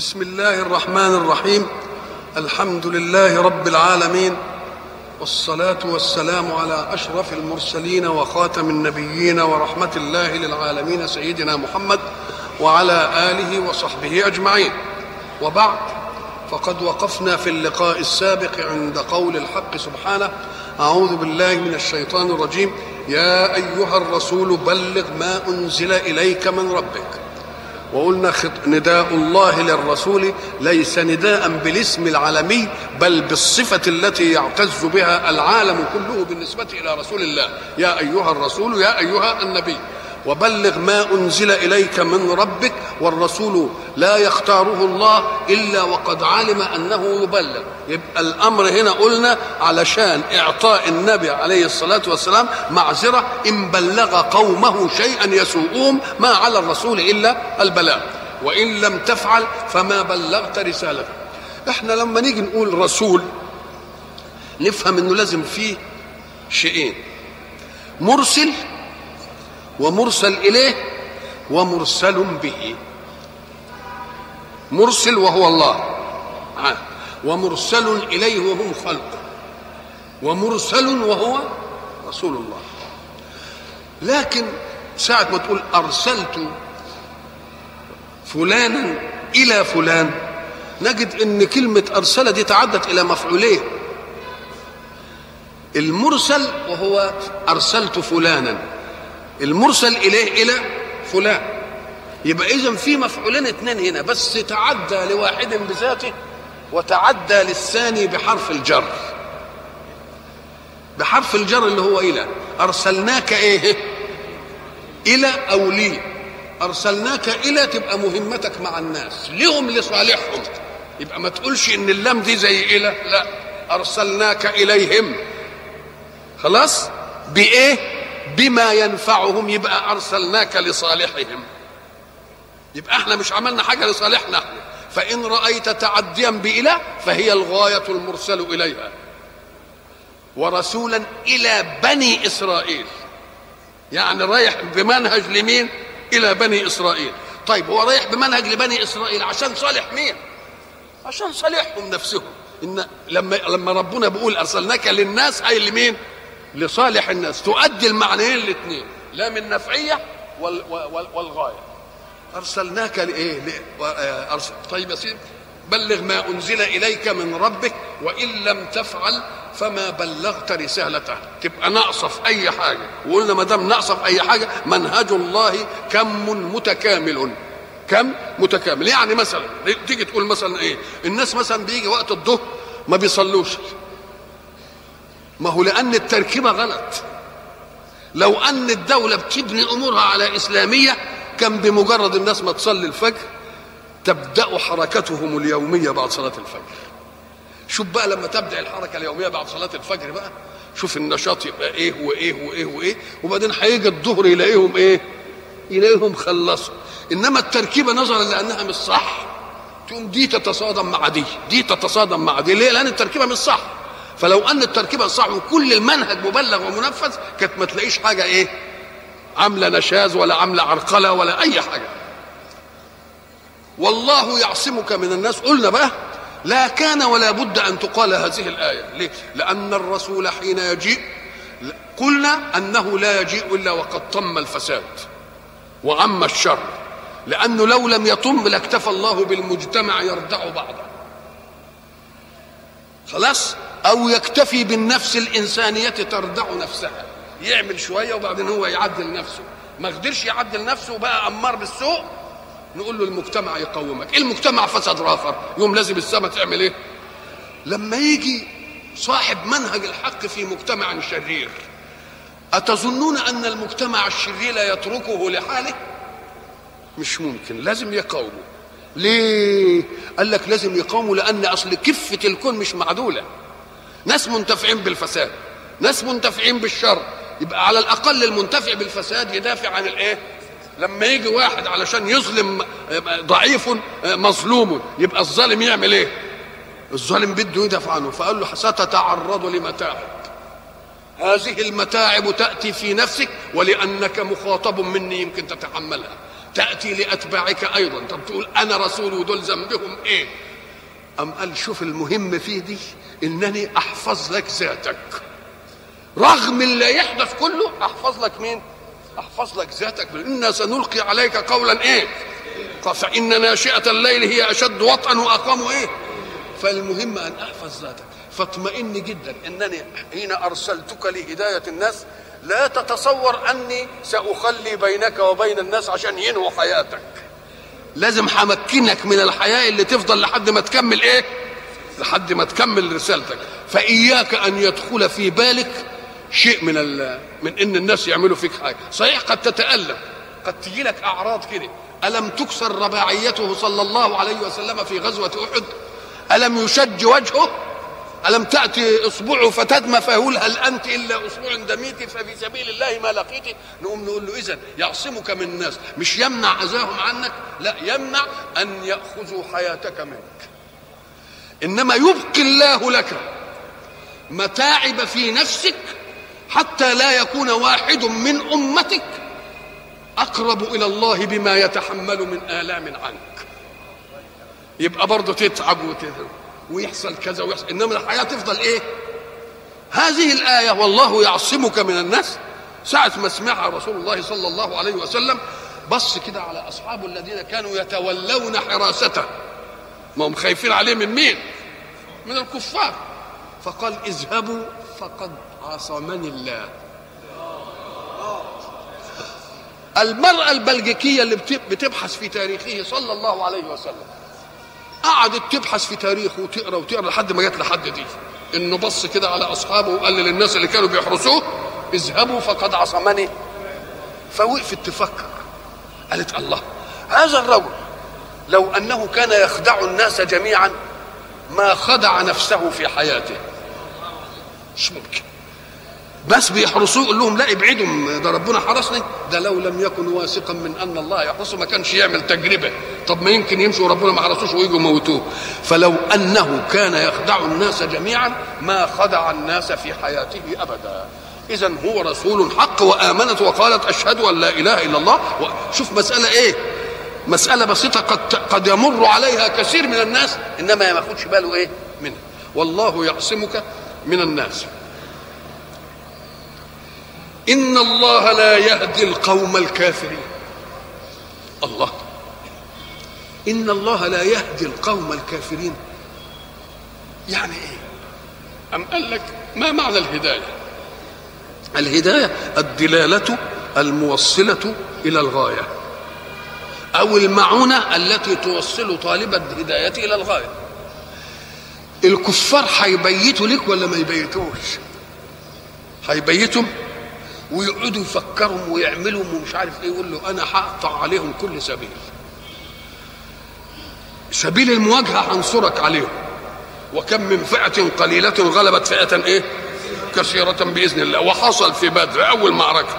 بسم الله الرحمن الرحيم الحمد لله رب العالمين والصلاة والسلام على أشرف المرسلين وخاتم النبيين ورحمة الله للعالمين سيدنا محمد وعلى آله وصحبه أجمعين وبعد فقد وقفنا في اللقاء السابق عند قول الحق سبحانه أعوذ بالله من الشيطان الرجيم يا أيها الرسول بلغ ما أنزل إليك من ربك وقلنا نداء الله للرسول ليس نداء بالاسم العالمي بل بالصفة التي يعتز بها العالم كله بالنسبة إلى رسول الله. يا أيها الرسول يا أيها النبي. وبلغ ما أنزل إليك من ربك والرسول لا يختاره الله إلا وقد علم أنه يبلغ يبقى الأمر هنا قلنا علشان إعطاء النبي عليه الصلاة والسلام معذرة إن بلغ قومه شيئا يسوءهم ما على الرسول إلا البلاغ. وإن لم تفعل فما بلغت رسالته. إحنا لما نيجي نقول رسول نفهم إنه لازم فيه شيئين. مرسل ومرسل إليه ومرسل به. مرسل وهو الله. ومرسل إليه وهم خلقه. ومرسل وهو رسول الله. لكن ساعة ما تقول أرسلت فلانا إلى فلان نجد أن كلمة أرسل دي تعدت إلى مفعولين المرسل وهو أرسلت فلانا. المرسل إليه إلى فلان. يبقى اذا في مفعولين اثنين هنا بس تعدى لواحد بذاته وتعدى للثاني بحرف الجر. بحرف الجر اللي هو إلى. أرسلناك إيه؟ إلى أو لي. أرسلناك إلى تبقى مهمتك مع الناس. لهم لصالحهم. يبقى ما تقولش إن اللام دي زي إلى. لا. أرسلناك إليهم. خلاص؟ بإيه؟ بما ينفعهم يبقى أرسلناك لصالحهم. يبقى إحنا مش عملنا حاجة لصالحنا إحنا. فإن رأيت تعديا بإله فهي الغاية المرسل إليها. ورسولا إلى بني إسرائيل. يعني رايح بمنهج لمين؟ إلى بني إسرائيل. طيب هو رايح بمنهج لبني إسرائيل عشان صالح مين؟ عشان صالحهم نفسهم. إن لما لما ربنا بيقول أرسلناك للناس أي لمين؟ لصالح الناس تؤدي المعنيين الاثنين لا من نفعية وال وال والغاية. أرسلناك لإيه؟ أرسل. طيب يا سيدي بلغ ما أنزل إليك من ربك وإن لم تفعل فما بلغت رسالته. تبقى ناقصة في أي حاجة. وقلنا ما دام ناقصة في أي حاجة منهج الله كم متكامل. كم متكامل. يعني مثلا تيجي تقول مثلا إيه؟ الناس مثلا بيجي وقت الظهر ما بيصلوش. ما هو لأن التركيبة غلط. لو أن الدولة بتبني أمورها على إسلامية كان بمجرد الناس ما تصلي الفجر تبدأ حركتهم اليومية بعد صلاة الفجر. شوف بقى لما تبدأ الحركة اليومية بعد صلاة الفجر بقى شوف النشاط يبقى إيه وإيه وإيه وإيه وبعدين هيجي الظهر يلاقيهم إيه؟ يلاقيهم خلصوا. إنما التركيبة نظرا لأنها مش صح تقوم دي تتصادم مع دي دي تتصادم مع دي. ليه؟ لأن التركيبة مش صح. فلو أن التركيبه صح وكل المنهج مبلغ ومنفذ كانت ما تلاقيش حاجة إيه؟ عاملة نشاز ولا عاملة عرقلة ولا أي حاجة. والله يعصمك من الناس. قلنا بقى لا كان ولا بد أن تقال هذه الآية. ليه؟ لأن الرسول حين يجيء قلنا أنه لا يجيء إلا وقد طم الفساد وعم الشر. لأنه لو لم يطم لاكتفى الله بالمجتمع يردع بعضه. خلاص؟ أو يكتفي بالنفس الإنسانية تردع نفسها. يعمل شوية وبعدين هو يعدل نفسه. ما قدرش يعدل نفسه وبقى أمار بالسوء نقول له المجتمع يقومك. المجتمع؟ فسد اخر يوم لازم السماء تعمل إيه؟ لما يجي صاحب منهج الحق في مجتمع شرير أتظنون أن المجتمع الشرير يتركه لحاله؟ مش ممكن. لازم يقاومه. ليه؟ قال لك لازم يقاوموا لأن أصل كفة الكون مش معدولة. ناس منتفعين بالفساد ناس منتفعين بالشر. يبقى على الأقل المنتفع بالفساد يدافع عن الإيه؟ لما يجي واحد علشان يظلم ضعيف مظلوم يبقى الظالم يعمل إيه؟ الظالم بده يدافع عنه. فقال له ستتعرض لمتاعب هذه المتاعب تأتي في نفسك ولأنك مخاطب مني يمكن تتحملها. تأتي لأتباعك أيضا. طب تقول أنا رسول ودول ذنبهم إيه؟ أم قال شوف المهم فيه دي إنني أحفظ لك ذاتك. رغم اللي يحدث كله أحفظ لك مين؟ أحفظ لك ذاتك. إنا سنلقي عليك قولا إيه؟ فإن ناشئة الليل هي أشد وطئا وأقام إيه؟ فالمهم أن أحفظ ذاتك. فاطمئن جدا إنني حين أرسلتك لهداية الناس لا تتصور أني سأخلي بينك وبين الناس عشان ينهوا حياتك. لازم همكنك من الحياة اللي تفضل لحد ما تكمل إيه؟ لحد ما تكمل رسالتك. فإياك أن يدخل في بالك شيء من من إن الناس يعملوا فيك حاجة. صحيح قد تتألم. قد تجي لك أعراض كده. ألم تكسر رباعيته صلى الله عليه وسلم في غزوة أحد؟ ألم يشج وجهه؟ ألم تأتي إصبعه فتدمى فيقول هل أنت إلا أصبع دميت ففي سبيل الله ما لقيت. نقوم نقول له إذا يعصمك من الناس. مش يمنع أذاهم عنك؟ لا يمنع أن يأخذوا حياتك منك. إنما يبقي الله لك متاعب في نفسك حتى لا يكون واحد من أمتك أقرب إلى الله بما يتحمل من آلام عنك. يبقى برضه تتعب وتذهب ويحصل كذا ويحصل إنما الحياة تفضل إيه؟ هذه الآية والله يعصمك من الناس. ساعة ما سمعها رسول الله صلى الله عليه وسلم بص كده على اصحابه الذين كانوا يتولون حراسته. ما هم خايفين عليه من مين؟ من الكفار. فقال اذهبوا فقد عصمني الله. المرأة البلجيكية اللي بتبحث في تاريخه صلى الله عليه وسلم. قعدت تبحث في تاريخه وتقرأ وتقرأ لحد ما جت لحد دي. إنه بص كده على أصحابه وقال للناس اللي كانوا بيحرسوه اذهبوا فقد عصمني. فوقفت تفكر. قالت الله هذا الرجل لو أنه كان يخدع الناس جميعا ما خدع نفسه في حياته. مش ممكن. بس بيحرسوه يقول لهم لا ابعدوا ده ربنا حرسني. ده لو لم يكن واثقا من أن الله يحرسه ما كانش يعمل تجربة. طب ما يمكن يمشوا وربنا ما حرسوش ويجوا موتوه فلو أنه كان يخدع الناس جميعا ما خدع الناس في حياته ابدا. اذا هو رسول حق وآمنت وقالت أشهد أن لا إله إلا الله. شوف مسألة إيه؟ مسألة بسيطة قد قد يمر عليها كثير من الناس إنما ما ياخدش باله إيه؟ منها. والله يعصمك من الناس. إن الله لا يهدي القوم الكافرين. الله. إن الله لا يهدي القوم الكافرين. يعني إيه؟ أم قال لك ما معنى الهداية؟ الهداية الدلالة الموصلة إلى الغاية. أو المعونة التي توصل طالب الهداية إلى الغاية. الكفار هيبيتوا لك ولا ما يبيتوش؟ هيبيتوا ويقعدوا يفكروا ويعملوا ومش عارف إيه يقول له أنا هقطع عليهم كل سبيل. سبيل المواجهة هنصرك عليهم. وكم من فئة قليلة غلبت فئة إيه؟ كثيرة بإذن الله. وحصل في بدر أول معركة.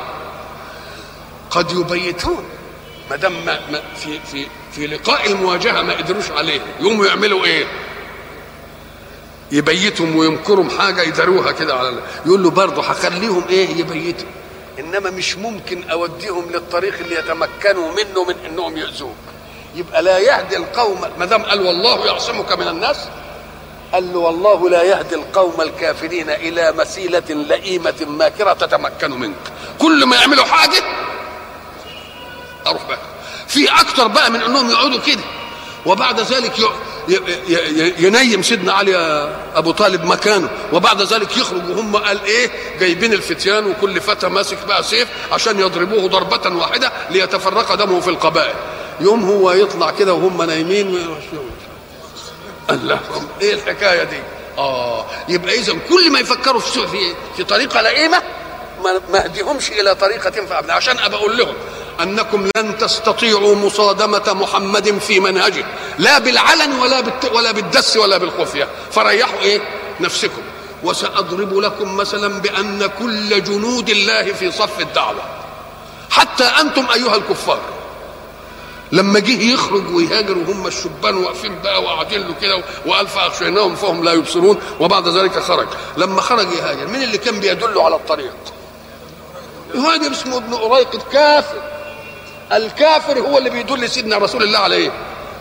قد يبيتون. ما دام في في في لقاء المواجهة ما قدروش عليه يقوموا يعملوا إيه؟ يبيتهم ويمكرهم حاجة يداروها كده على يقول له برضه هخليهم إيه؟ يبيتوا. إنما مش ممكن أوديهم للطريق اللي يتمكنوا منه من إنهم يؤذوك. يبقى لا يهدي القوم ما دام قال والله يعصمك من الناس قال له والله لا يهدي القوم الكافرين إلى مسيلة لئيمة ماكره تتمكن منك. كل ما يعملوا حاجة أروح بقى. في أكتر بقى من إنهم يقعدوا كده. وبعد ذلك ينيم سيدنا علي أبو طالب مكانه. وبعد ذلك يخرج وهم قال إيه؟ جايبين الفتيان وكل فتى ماسك بقى سيف عشان يضربوه ضربة واحدة ليتفرق دمه في القبائل. يوم هو يطلع كده وهم نايمين الله. إيه الحكاية دي؟ آه. يبقى اذا كل ما يفكروا في في, طريقة لئيمة ما اهديهمش إلى طريقة تنفع عشان أبقى أقول لهم. أنكم لن تستطيعوا مصادمة محمد في منهجه لا بالعلن ولا. ولا بالدس ولا بالخفية. فريحوا إيه؟ نفسكم. وسأضرب لكم مثلا بأن كل جنود الله في صف الدعوة. حتى أنتم أيها الكفار. لما جه يخرج ويهاجر وهم الشبان واقفين بقى وقاعدين له كده وقال فاغشيناهم فهم لا يبصرون وبعد ذلك خرج. لما خرج يهاجر مين اللي كان بيدله على الطريق؟ يهاجر اسمه ابن أريقط كافر. الكافر هو اللي بيدل سيدنا رسول الله على إيه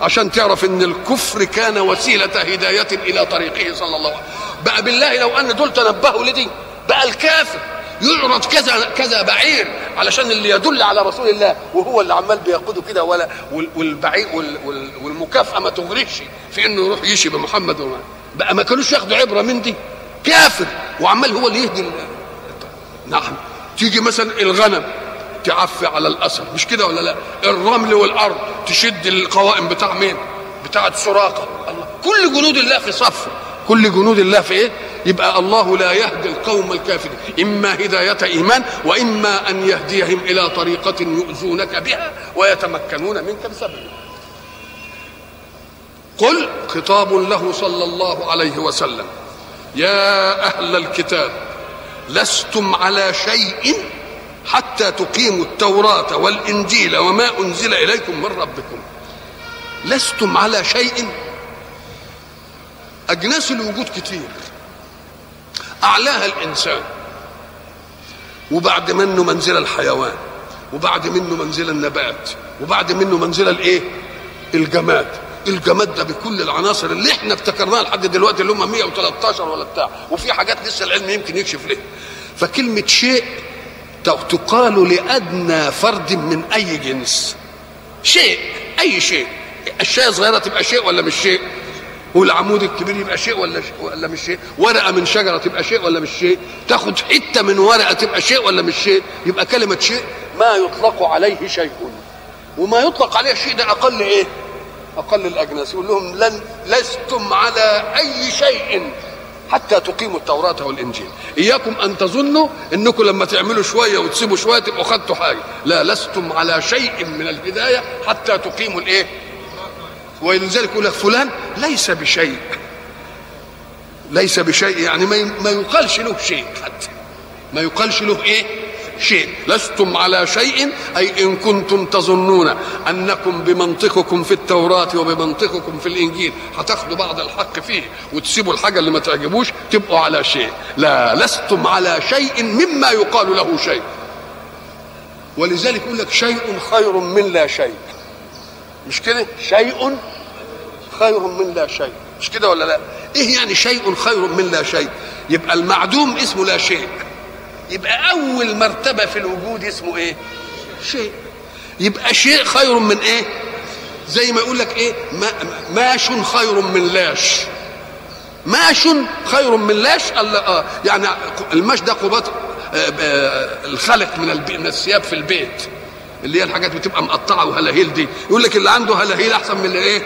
عشان تعرف إن الكفر كان وسيلة هداية إلى طريقه صلى الله عليه وسلم. بقى بالله لو أن دول تنبهوا لدي بقى الكافر يعرض كذا كذا بعير علشان اللي يدل على رسول الله وهو اللي عمال بيقوده كده ولا والبعير والمكافأة ما تغرقش في إنه يروح يشي بمحمد وما بقى ما كانوش ياخدوا عبرة من دي. كافر وعمال هو اللي يهدي نعم. تيجي مثلا الغنم. تعفي على الاثر مش كده ولا لا؟ الرمل والأرض تشد القوائم بتاع مين؟ بتاعه سراقة. الله. كل جنود الله في صف. كل جنود الله في إيه؟ يبقى الله لا يهدي القوم الكافرين. إما هداية إيمان وإما أن يهديهم إلى طريقة يؤذونك بها ويتمكنون منك بسببها. قل خطاب له صلى الله عليه وسلم. يا أهل الكتاب لستم على شيء حتى تقيموا التوراة والإنجيل وما أنزل إليكم من ربكم. لستم على شيء؟ أجناس الوجود كتير. أعلاها الإنسان. وبعد منه منزل الحيوان وبعد منه منزل النبات وبعد منه منزل الإيه؟ الجماد. الجماد ده بكل العناصر اللي إحنا افتكرناها لحد دلوقتي اللي هم 113 ولا بتاع. وفي حاجات لسه العلم يمكن يكشف ليه. فكلمة شيء تقال لأدنى فرد من أي جنس. شيء أي شيء. الشيء صغيرة تبقى شيء ولا مش شيء؟ والعمود الكبير يبقى شيء ولا شيء ولا مش شيء؟ ورقة من شجرة تبقى شيء ولا مش شيء؟ تاخد حتة من ورقة تبقى شيء ولا مش شيء؟ يبقى كلمة شيء ما يطلق عليه شيء. وما يطلق عليه الشيء ده أقل إيه؟ أقل الأجناس. يقول لهم لن لستم على أي شيء. حتى تقيموا التوراة والإنجيل. إياكم أن تظنوا أنكم لما تعملوا شوية وتسيبوا شوية تبقوا خدتوا حاجة. لا لستم على شيء من الهداية حتى تقيموا الإيه؟ ولذلك يقول لك فلان ليس بشيء. ليس بشيء يعني ما يقالش له شيء حتى. ما يقالش له إيه؟ شيء لستم على شيء؟ أي إن كنتم تظنون أنكم بمنطقكم في التوراة وبمنطقكم في الإنجيل هتاخدوا بعض الحق فيه وتسيبوا الحاجة اللي ما تعجبوش تبقوا على شيء. لا لستم على شيء مما يقال له شيء. ولذلك يقول لك شيء خير من لا شيء. مش كده؟ شيء خير من لا شيء. مش كده ولا لا؟ إيه يعني شيء خير من لا شيء؟ يبقى المعدوم اسمه لا شيء. يبقى أول مرتبة في الوجود اسمه إيه؟ شيء. يبقى شيء خير من إيه؟ زي ما يقول لك إيه؟ ما ماش خير من لاش. ماش خير من لاش آه يعني الماش ده قباط آه آه الخلق من من الثياب في البيت. اللي هي الحاجات بتبقى مقطعة وهلاهيل دي. يقول لك اللي عنده هلاهيل أحسن من اللي إيه؟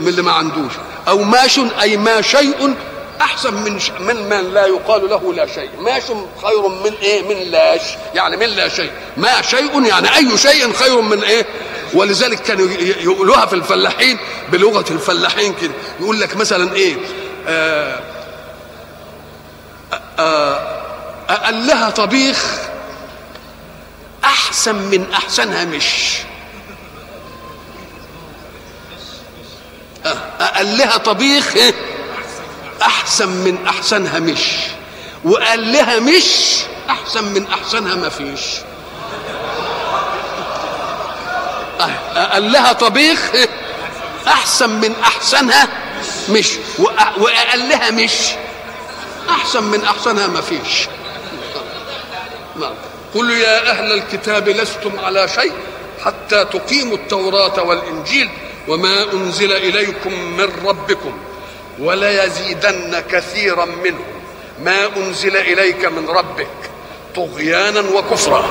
من اللي ما عندوش. أو ماش أي ما شيء أحسن من ش... من من لا يقال له لا شيء. ماش خير من إيه؟ من لاش يعني من لا شيء. ما شيء يعني أي شيء خير من إيه؟ ولذلك كانوا يقولوها في الفلاحين بلغة الفلاحين كده. يقول لك مثلا إيه؟ آه آه أقل لها طبيخ أحسن من أحسنها مش. أقل لها طبيخ أحسن من أحسنها مش. وقال لها مش أحسن من أحسنها ما فيش. قال لها طبيخ أحسن من أحسنها مش. وقال لها مش أحسن من أحسنها ما فيش. قل يا أهل الكتاب لستم على شيء حتى تقيموا التوراة والإنجيل وما أنزل إليكم من ربكم. وليزيدن كثيرا منهم ما أنزل إليك من ربك طغيانا وكفرا.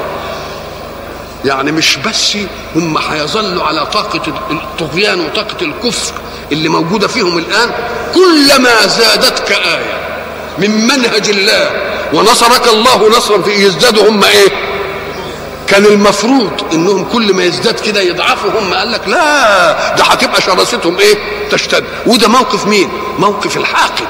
يعني مش بس هم هيظلوا على طاقة الطغيان وطاقة الكفر اللي موجودة فيهم الآن كلما زادتك آية من منهج الله ونصرك الله نصرا في يزدادوا هم إيه؟ كان المفروض إنهم كل ما يزداد كده يضعفوا هم قال لك لا ده هتبقى شراستهم إيه؟ تشتد. وده موقف مين؟ موقف الحاقد.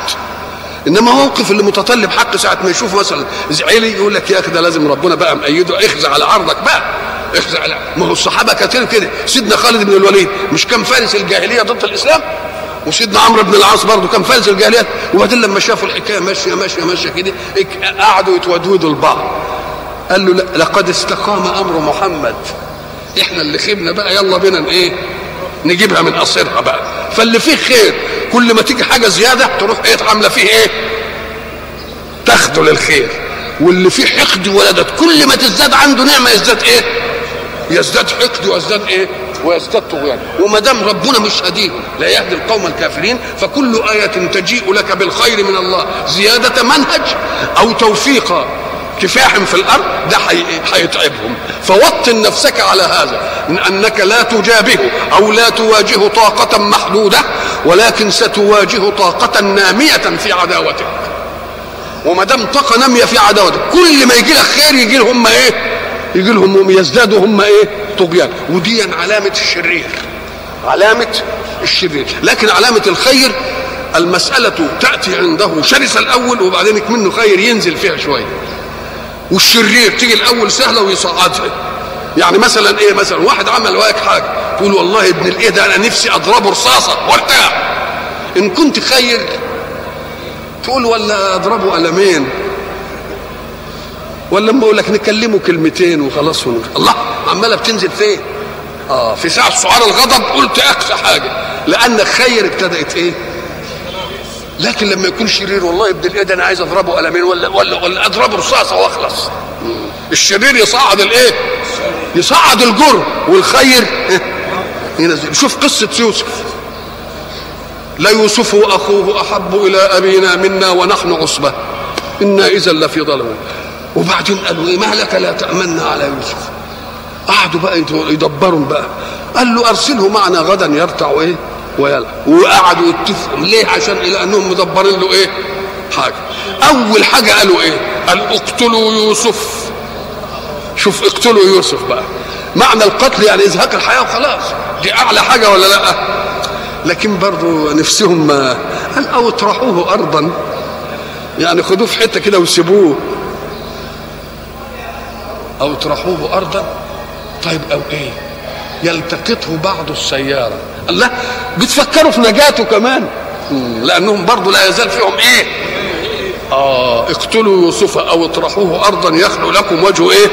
إنما موقف اللي متطلب حق ساعة ما يشوف مثلا زعلي يقول لك يا أخي ده لازم ربنا بقى مأيده اخزع على عرضك بقى. اخزع على ما هو الصحابة كتير كده. سيدنا خالد بن الوليد مش كان فارس الجاهلية ضد الإسلام؟ وسيدنا عمرو بن العاص برضه كان فارس الجاهلية. وبعدين لما شافوا الحكاية ماشية ماشية ماشية كده قعدوا يتودودوا لبعض. قال له لقد استقام أمر محمد. إحنا اللي خيبنا بقى يلا بينا إيه؟ نجيبها من قصرها بقى. فاللي فيه خير كل ما تيجي حاجة زيادة تروح إيه عاملة فيه إيه؟ تاخده للخير. واللي فيه حقد ولدت كل ما تزداد عنده نعمة يزداد إيه؟ يزداد حقد ويزداد إيه؟ ويزداد طغيان. وما دام ربنا مش هديهم لا يهدي القوم الكافرين فكل آية تجيء لك بالخير من الله. زيادة منهج أو توفيق كفاح في الأرض ده هيتعبهم فوطن نفسك على هذا من أنك لا تجابه أو لا تواجه طاقة محدودة ولكن ستواجه طاقة نامية في عداوتك. وما دام طاقة نامية في عداوتك كل ما يجي لك خير يجي لهم إيه؟ يجي لهم يزدادوا هم إيه؟ طغيان. ودي علامة الشرير. علامة الشرير. لكن علامة الخير المسألة تأتي عنده شرسة الأول وبعدين منه خير ينزل فيها شوية. والشرير تيجي الأول سهلة ويصعدها. يعني مثلا إيه مثلا؟ واحد عمل واك حاجة. تقول والله ابن الإيه ده أنا نفسي اضربه رصاصة. وارتاح إن كنت خير. تقول ولا أضربه قلمين. ولا لما أقول لك نكلمه كلمتين وخلاص. الله! عمالة بتنزل فين؟ آه في ساعة سعار الغضب قلت أقصى حاجة. لأن خير ابتدأت إيه؟ لكن لما يكون شرير والله ابن الايه ده أنا عايز أضربه قلمين ولا ولا ولا أضربه رصاصة وأخلص. الشرير يصعد الإيه؟ يصعد الجرم والخير. ينزل شوف قصة يوسف. ليوسف وأخوه أحب إلى أبينا منا ونحن عصبة. إنا إذا لفي ضلال وبعدين قالوا إيه؟ ما لك لا تامنا على يوسف. قعدوا بقى يدبروا بقى. قال له أرسله معنا غدا يرتع إيه؟ ويلعب وقعدوا يتفقوا. ليه؟ عشان إلى أنهم مدبرين له إيه؟ حاجة. أول حاجة قالوا إيه؟ قال اقتلوا يوسف. شوف اقتلوا يوسف بقى. معنى القتل يعني إزهاق الحياة وخلاص. دي أعلى حاجة ولا لأ؟ لكن برضه نفسهم ما قال أو اطرحوه ارضا. يعني خدوه في حتة كده وسيبوه. أو اطرحوه ارضا. طيب أو إيه؟ يلتقطه بعض السيارة. الله بتفكروا في نجاته كمان. لأنهم برضه لا يزال فيهم إيه؟ آه اقتلوا يوسف أو اطرحوه أرضا يخلو لكم وجه إيه؟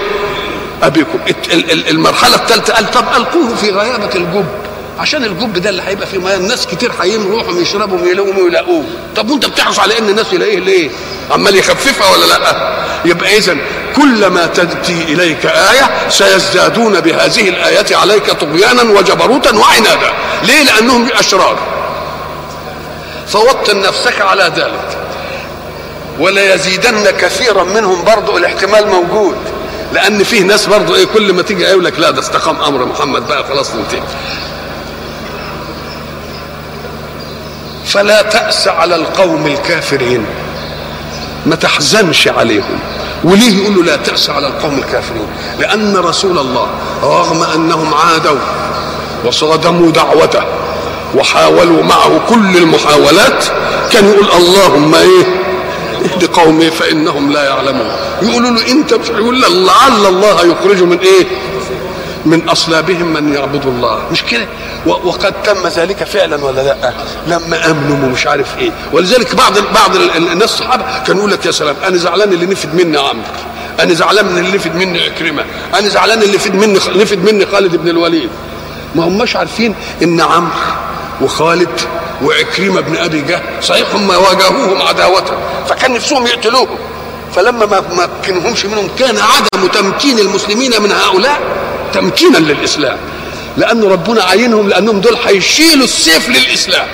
أبيكم. المرحلة الثالثة قال طب ألقوه في غيابة الجب. عشان الجب ده اللي هيبقى فيه ميه الناس كتير هيروحوا يشربوا ويلاقوا ويلاقوه. طب وأنت بتحرص على إن الناس يلاقيه ليه؟ عمال يخففها ولا لأ؟ يبقى اذا كلما تأتي إليك آية سيزدادون بهذه الآية عليك طغيانا وجبروتا وعنادا ليه؟ لأنهم أشرار فوطن نفسك على ذلك. ولا يزيدن كثيرا منهم برضو الاحتمال موجود. لأن فيه ناس برضو إيه كل ما تيجي يقول لك لا ده استقام أمر محمد بقى خلاص ننتهي. فلا تأس على القوم الكافرين. ما تحزنش عليهم. وليه يقول له لا تأس على القوم الكافرين؟ لأن رسول الله رغم أنهم عادوا وصادموا دعوته. وحاولوا معه كل المحاولات. كان يقول اللهم إيه؟ اهد قومي فإنهم لا يعلمون. يقولوا له انت مش يقول لعل الله يخرج من إيه؟ من أصلابهم من يعبد الله. مش كده؟ وقد تم ذلك فعلا ولا لأ؟ لما آمنوا ومش عارف إيه. ولذلك بعض بعض الناس الصحابه كانوا يقول لك يا سلام أنا زعلان اللي نفد مني عمرو. أنا زعلان من اللي نفد مني عكرمة. أنا زعلان اللي نفد مني نفد مني خالد بن الوليد. ما هماش عارفين إن عمرو وخالد وعكرمة بن أبي جهل صحيح هم واجهوهم عداوه فكان نفسهم يقتلوهم. فلما ما مكنهمش منهم كان عدم تمكين المسلمين من هؤلاء تمكينا للإسلام لأن ربنا عينهم لأنهم دول هيشيلوا السيف للإسلام.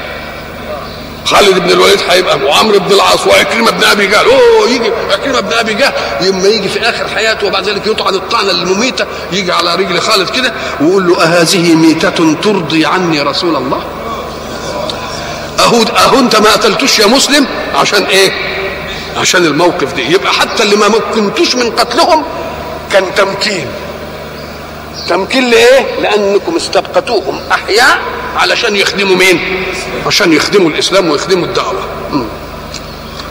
خالد بن الوليد هيبقى وعمرو بن العاص وعكرمه بن أبي جهل أوه يجي عكرمه بن أبي جهل لما يجي في آخر حياته وبعد ذلك يطعن الطعنه المميتة يجي على رجل خالد كده ويقول له أهذه ميتة ترضي عني رسول الله؟ أهو أهو أنت ما قتلتوش يا مسلم عشان إيه؟ عشان الموقف ده يبقى حتى اللي ما مكنتوش من قتلهم كان تمكين تمكين لإيه؟ لأنكم استبقتوهم أحياء علشان يخدموا مين؟ عشان يخدموا الإسلام ويخدموا الدعوة.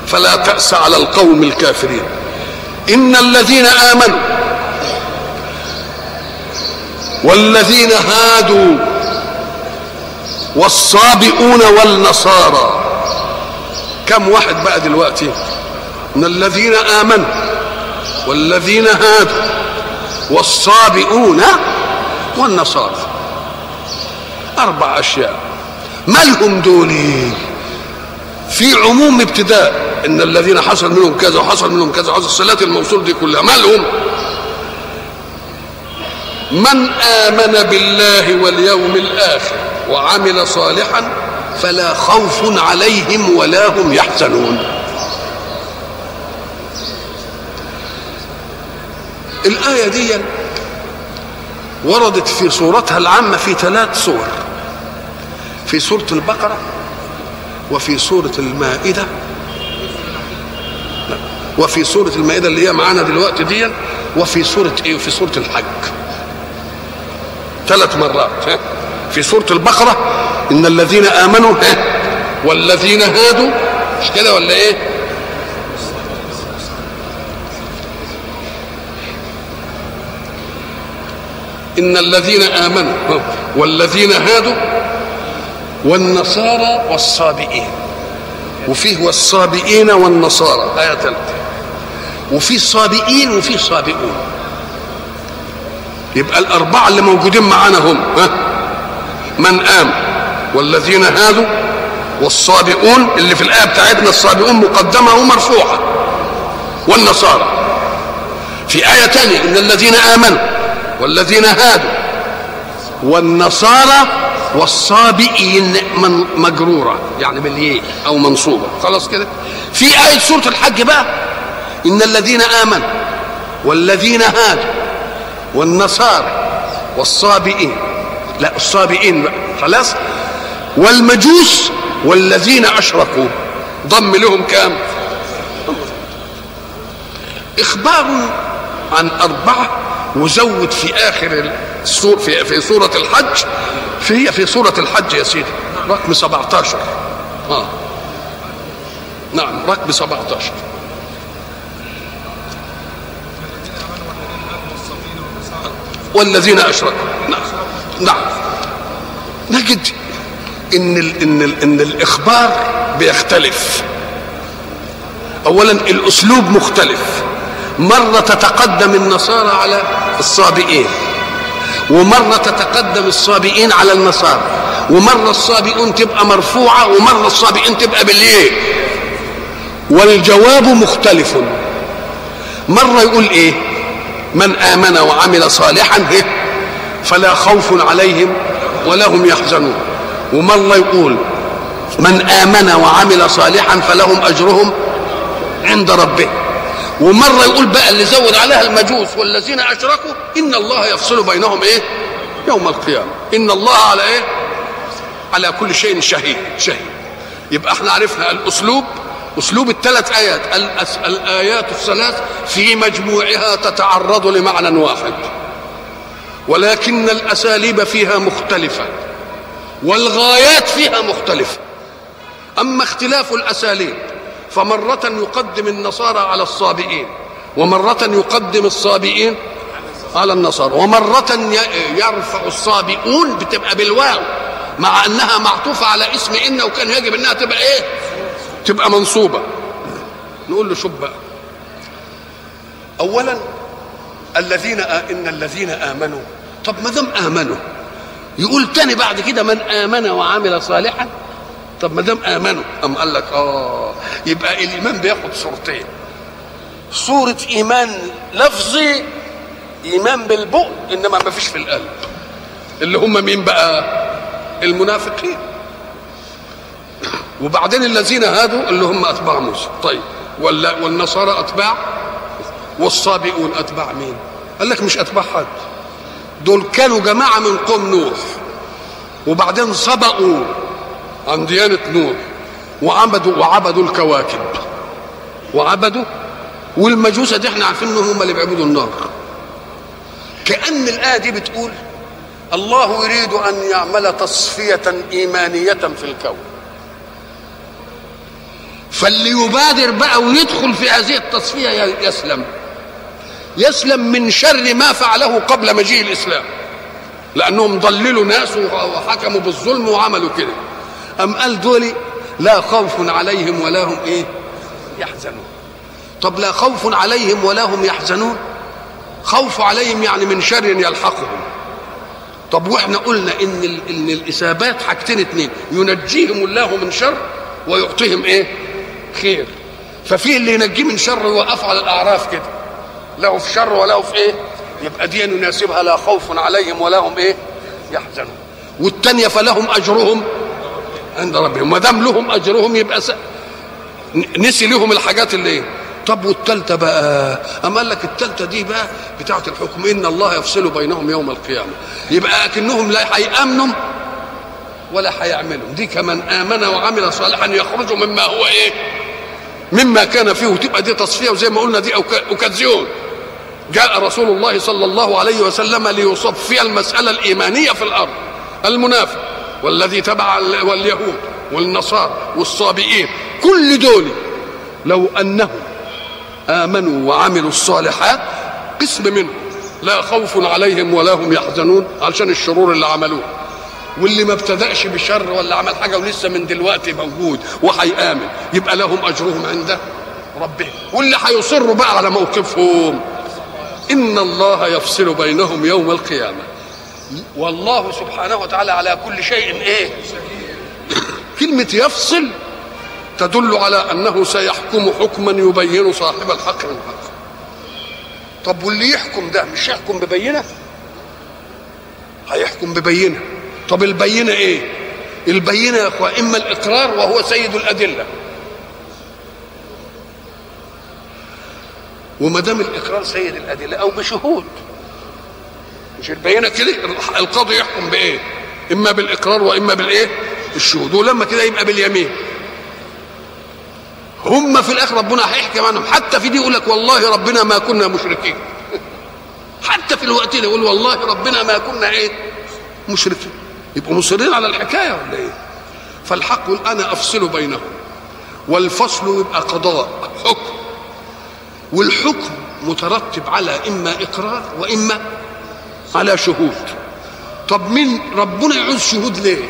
فلا تأس على القوم الكافرين. إن الذين آمنوا والذين هادوا والصابئون والنصارى كم واحد بقى دلوقتي من الذين آمنوا والذين هادوا والصابئون والنصارى أربع أشياء مالهم دول في عموم ابتداء إن الذين حصل منهم كذا وحصل منهم كذا وحصل الصلات الموصول دي كلها مالهم من آمن بالله واليوم الآخر وعمل صالحا فلا خوف عليهم ولا هم يحزنون. الآية دي وردت في صورتها العامة في ثلاث صور. في سورة البقرة وفي سورة المائدة. وفي سورة المائدة اللي هي معانا دلوقتي دي وفي سورة إيه؟ وفي سورة الحج. ثلاث مرات في سورة البقرة إن الذين آمنوا والذين هادوا مش كده ولا إيه؟ إن الذين آمنوا والذين هادوا والنصارى والصابئين. وفيه والصابئين والنصارى. آية ثالثة وفي صابئين وفي صابئون. يبقى الأربعة اللي موجودين معانا هم ها؟ من آمن والذين هادوا والصابئون اللي في الآية بتاعتنا الصابئون مقدمة ومرفوعة. والنصارى. في آية تانية إن الذين آمنوا والذين هادوا والنصارى والصابئين من مجرورة يعني بالياء أو منصوبة. خلاص كده؟ في آية سورة الحج بقى. إن الذين آمنوا والذين هادوا والنصارى والصابئين لا الصابئين بقى. خلاص؟ والمجوس والذين أشركوا. ضم لهم كام؟ إخبار عن أربعة وزود في آخر السور في في سورة الحج. في في سورة الحج يا سيدي. رقم 17 آه. نعم رقم 17 والذين اشركوا نعم. نعم. نجد إن ال إن ال إن الإخبار بيختلف. اولا الأسلوب مختلف. مرة تتقدم النصارى على الصابئين ومرة تتقدم الصابئين على النصارى ومرة الصابئون تبقى مرفوعة ومرة الصابئين تبقى بالإيه والجواب مختلف. مرة يقول إيه؟ من آمن وعمل صالحا فلا خوف عليهم ولا هم يحزنون. ومرة يقول من آمن وعمل صالحا فلهم أجرهم عند ربهم ومرة يقول بقى اللي زود عليها المجوس والذين أشركوا إن الله يفصل بينهم إيه؟ يوم القيامة. إن الله على إيه؟ على كل شيء شهيد شهيد. يبقى إحنا عرفنا الأسلوب أسلوب الثلاث آيات. الآيات الثلاث في مجموعها تتعرض لمعنى واحد. ولكن الأساليب فيها مختلفة والغايات فيها مختلفة. أما اختلاف الأساليب فمرة يقدم النصارى على الصابئين ومرة يقدم الصابئين على النصارى ومرة يرفع الصابئون بتبقى بالواو مع أنها معطوفة على اسم إن وكان يجب إنها تبقى إيه؟ تبقى منصوبة. نقول له شوف بقى. اولا الذين إن الذين آمنوا طب ما دام آمنوا يقول تاني بعد كده من آمن وعمل صالحا؟ طب ما دام آمنوا أم قال لك آه يبقى الإيمان بياخد صورتين. صورة إيمان لفظي إيمان بالبؤ إنما ما فيش في القلب. اللي هم مين بقى؟ المنافقين. وبعدين الذين هادوا اللي هم أتباع موسى. طيب ولا والنصارى أتباع؟ والصابئون أتباع مين؟ قال لك مش أتباع حد. دول كانوا جماعة من قوم نوح. وبعدين سبقوا عن ديانة نوح وعبدوا وعبدوا الكواكب. وعبدوا والمجوسة دي إحنا عارفين إنهم هم اللي بيعبدوا النار. كأن الآية دي بتقول الله يريد أن يعمل تصفية إيمانية في الكون. فاللي يبادر بقى ويدخل في هذه التصفية يسلم. يسلم من شر ما فعله قبل مجيء الإسلام. لأنهم ضللوا ناس وحكموا بالظلم وعملوا كده. أم قال دول لا خوف عليهم ولا هم إيه؟ يحزنون. طب لا خوف عليهم ولا هم يحزنون؟ خوف عليهم يعني من شر يلحقهم. طب وإحنا قلنا إن إن الاثابات حاجتين اتنين ينجيهم الله من شر ويعطيهم إيه؟ خير. ففي اللي ينجيه من شر ويوقف على الأعراف كده. له في شر وله في إيه؟ يبقى دي يناسبها لا خوف عليهم ولا هم إيه؟ يحزنون. والتانية فلهم أجرهم عند ربهم. ما دام لهم أجرهم يبقى س... نسي لهم الحاجات اللي إيه طب والتالتة بقى؟ أما قال لك التالتة دي بقى بتاعة الحكم. إن الله يفصل بينهم يوم القيامة. يبقى أكنهم لا هيأمنوا ولا هيعملوا دي كمن آمن وعمل صالحا يخرج مما هو إيه؟ مما كان فيه. وتبقى دي تصفية وزي ما قلنا دي أوك- أوكازيون. جاء رسول الله صلى الله عليه وسلم ليصفي المسألة الإيمانية في الأرض. المنافق. والذي تبع ال- واليهود والنصارى والصابئين كل دول لو أنهم آمنوا وعملوا الصالحات قسم منهم لا خوف عليهم ولا هم يحزنون علشان الشرور اللي عملوه. واللي ما ابتدأش بشر ولا عمل حاجة ولسه من دلوقتي موجود وهيآمن يبقى لهم أجرهم عند ربهم. واللي هيصروا بقى على موقفهم. إن الله يفصل بينهم يوم القيامة. والله سبحانه وتعالى على كل شيء إيه؟ كلمة يفصل تدل على أنه سيحكم حكما يبين صاحب الحق من الحق. طب واللي يحكم ده مش يحكم ببينة؟ هيحكم ببينة. طب البينة إيه؟ البينة يا أخوة إما الإقرار وهو سيد الأدلة. وما دام الإقرار سيد الأدلة أو بشهود. مش البينة كده؟ القاضي يحكم بإيه؟ إما بالإقرار وإما بالإيه؟ الشهود ولما كده يبقى باليمين. هم في الآخر ربنا هيحكم عنهم. حتى في دي يقول لك والله ربنا ما كنا مشركين. حتى في الوقت اللي يقول والله ربنا ما كنا إيه؟ مشركين. يبقوا مصرين على الحكاية ولا إيه؟ فالحق أنا أفصل بينهم. والفصل يبقى قضاء حكم. والحكم مترتب على إما إقرار وإما على شهود. طب مين ربنا يعوز شهود ليه؟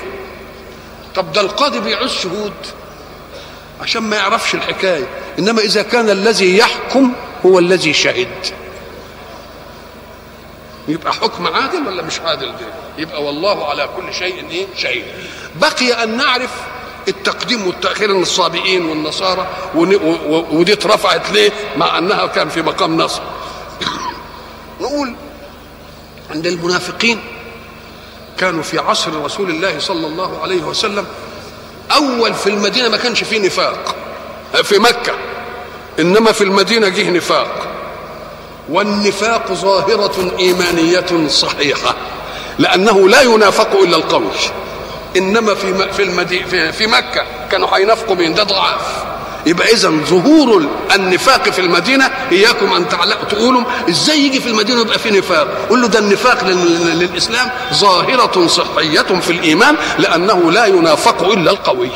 طب ده القاضي بيعوز شهود عشان ما يعرفش الحكاية. إنما إذا كان الذي يحكم هو الذي شهد. يبقى حكم عادل ولا مش عادل ده يبقى والله على كل شيء إيه شهيد. بقي أن نعرف التقديم والتأخير من الصابئين والنصارى ودي اترفعت ليه؟ مع أنها كان في مقام نصر. نقول عند المنافقين كانوا في عصر رسول الله صلى الله عليه وسلم. أول في المدينة ما كانش فيه نفاق. في مكة. إنما في المدينة جه نفاق. والنفاق ظاهرة إيمانية صحيحة لأنه لا ينافق إلا القوي. إنما في في المدينة في, مكة كانوا هينافقوا مين ده ضعاف. يبقى اذا ظهور النفاق في المدينة إياكم أن تقولوا إزاي يجي في المدينة يبقى في نفاق؟ قول له ده النفاق لل- للإسلام ظاهرة صحية في الإيمان لأنه لا ينافق إلا القوي.